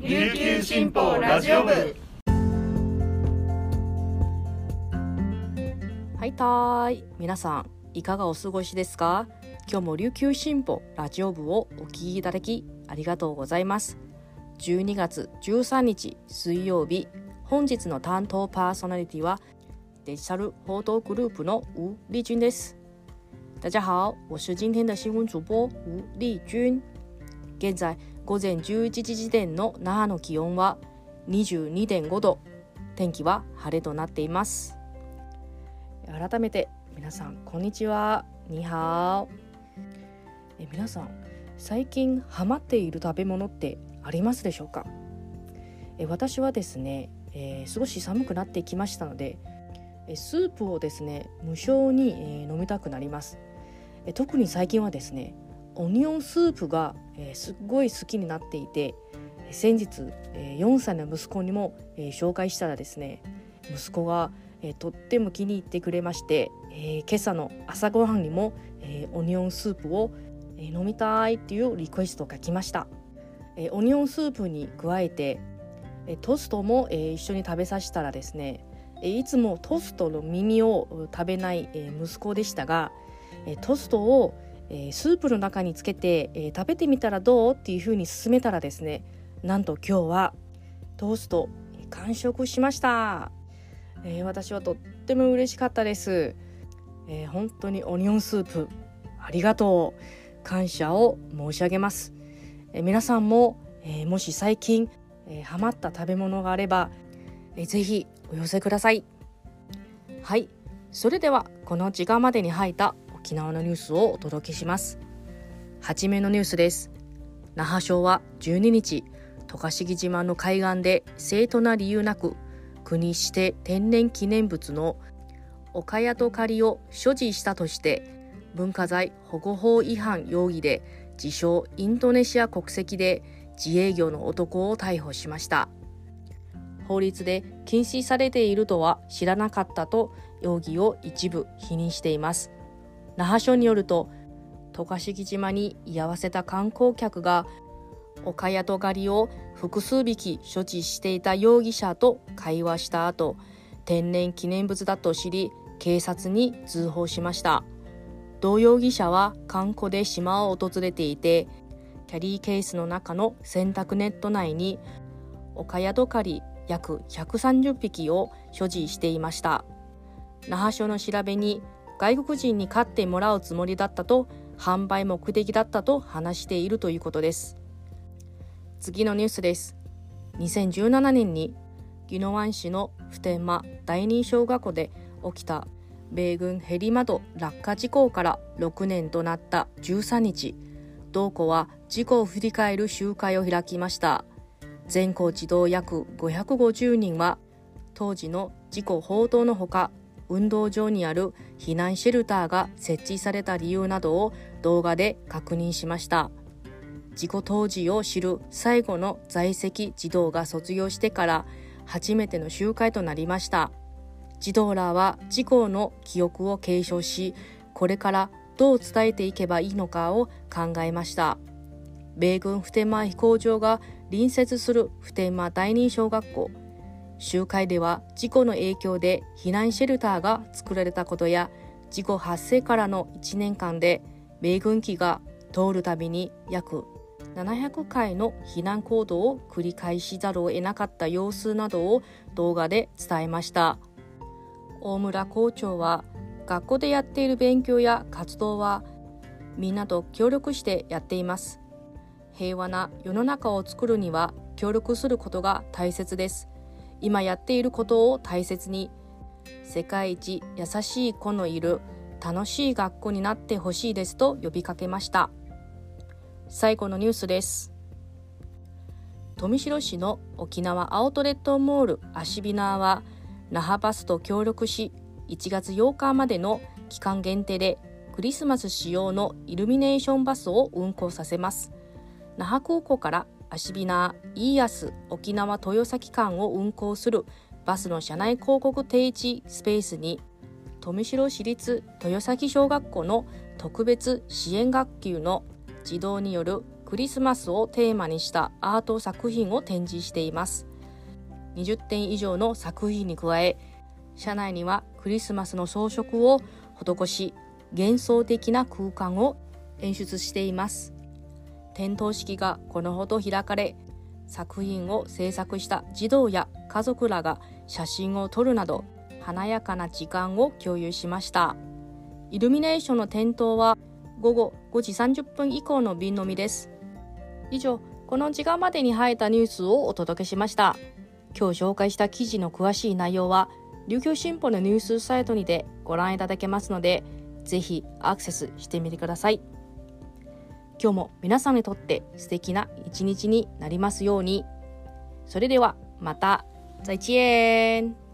琉球新報ラジオ部。はいたーい。皆さんいかがお過ごしですか？今日も琉球新報ラジオ部をお聞きいただきありがとうございます。12月13日水曜日本日の担当パーソナリティはデジタル報道グループの吴丽君です。大家好我是今天的新闻主播吴丽君。現在午前11時時点の那覇の気温は22.5度。天気は晴れとなっています。改めて皆さんこんにちは。にはおえ皆さん最近ハマっている食べ物ってありますでしょうか？え私はですね、えー、少し寒くなってきましたのでえスープをですね無性に、えー、飲みたくなります。え特に最近はですねオニオンスープが、えー、すっごい好きになっていて先日、えー、4歳の息子にも、えー、紹介したらですね息子が、えー、とっても気に入ってくれまして、えー、今朝の朝ごはんにも、え、オニオンスープを、え、飲みたいっていうリクエストが来ました、え、オニオンスープに加えて、え、トーストも、え、一緒に食べさせたらですねいつもトーストの耳を食べない、え、息子でしたが、え、トーストをえー、スープの中につけて、えー、食べてみたらどうっていうふうに勧めたらですねなんと今日はトースト完食しました、えー、私はとっても嬉しかったです、え本当にオニオンスープありがとう。感謝を申し上げます、え皆さんも、えもし最近、えハマった食べ物があれば、えー、ぜひお寄せください。はい。それではこの時間までに入った沖縄のニュースをお届けします。はじめのニュースです。那覇省は12日渡嘉敷島の海岸で正当な理由なく国指定天然記念物の岡宿狩りを所持したとして文化財保護法違反容疑で自称インドネシア国籍で自営業の男を逮捕しました。法律で禁止されているとは知らなかったと容疑を一部否認しています。那覇署によると渡嘉敷島に居合わせた観光客が岡宿狩りを複数匹所持していた容疑者と会話した後天然記念物だと知り警察に通報しました。同容疑者は観光で島を訪れていてキャリーケースの中の洗濯ネット内に岡宿狩り約130匹を所持していました。那覇署の調べに外国人に買ってもらうつもりだったと販売目的だったと話しているということです。次のニュースです。2017年に宜野湾市の普天間第二小学校で起きた米軍ヘリ窓落下事故から6年となった13日。同校は事故を振り返る集会を開きました。全校児童約550人は当時の事故報道のほか運動場にある避難シェルターが設置された理由などを動画で確認しました。事故当時を知る最後の在籍児童が卒業してから初めての集会となりました。児童らは事故の記憶を継承しこれからどう伝えていけばいいのかを考えました。米軍普天間飛行場が隣接する普天間第二小学校。集会では事故の影響で避難シェルターが作られたことや事故発生からの1年間で米軍機が通るたびに約700回の避難行動を繰り返しざるを得なかった様子などを動画で伝えました。大村校長は学校でやっている勉強や活動はみんなと協力してやっています。平和な世の中を作るには協力することが大切です。今やっていることを大切に世界一優しい子のいる楽しい学校になってほしいですと呼びかけました。最後のニュースです。富城市の沖縄アウトレットモールアシビナーは那覇バスと協力し1月8日までの期間限定でクリスマス仕様のイルミネーションバスを運行させます。那覇空港からアシビナー、イース、沖縄豊崎間を運行するバスの車内広告定置スペースに富城市立豊崎小学校の特別支援学級の児童によるクリスマスをテーマにしたアート作品を展示しています。20点以上の作品に加え車内にはクリスマスの装飾を施し幻想的な空間を演出しています。点灯式がこのほど開かれ作品を制作した児童や家族らが写真を撮るなど華やかな時間を共有しました。イルミネーションの点灯は午後5時30分以降の便のみです。以上この時間までに入ったニュースをお届けしました。今日紹介した記事の詳しい内容は琉球新報のニュースサイトにてご覧いただけますのでぜひアクセスしてみてください。今日も皆さんにとって素敵な一日になりますように。それではまた。再见。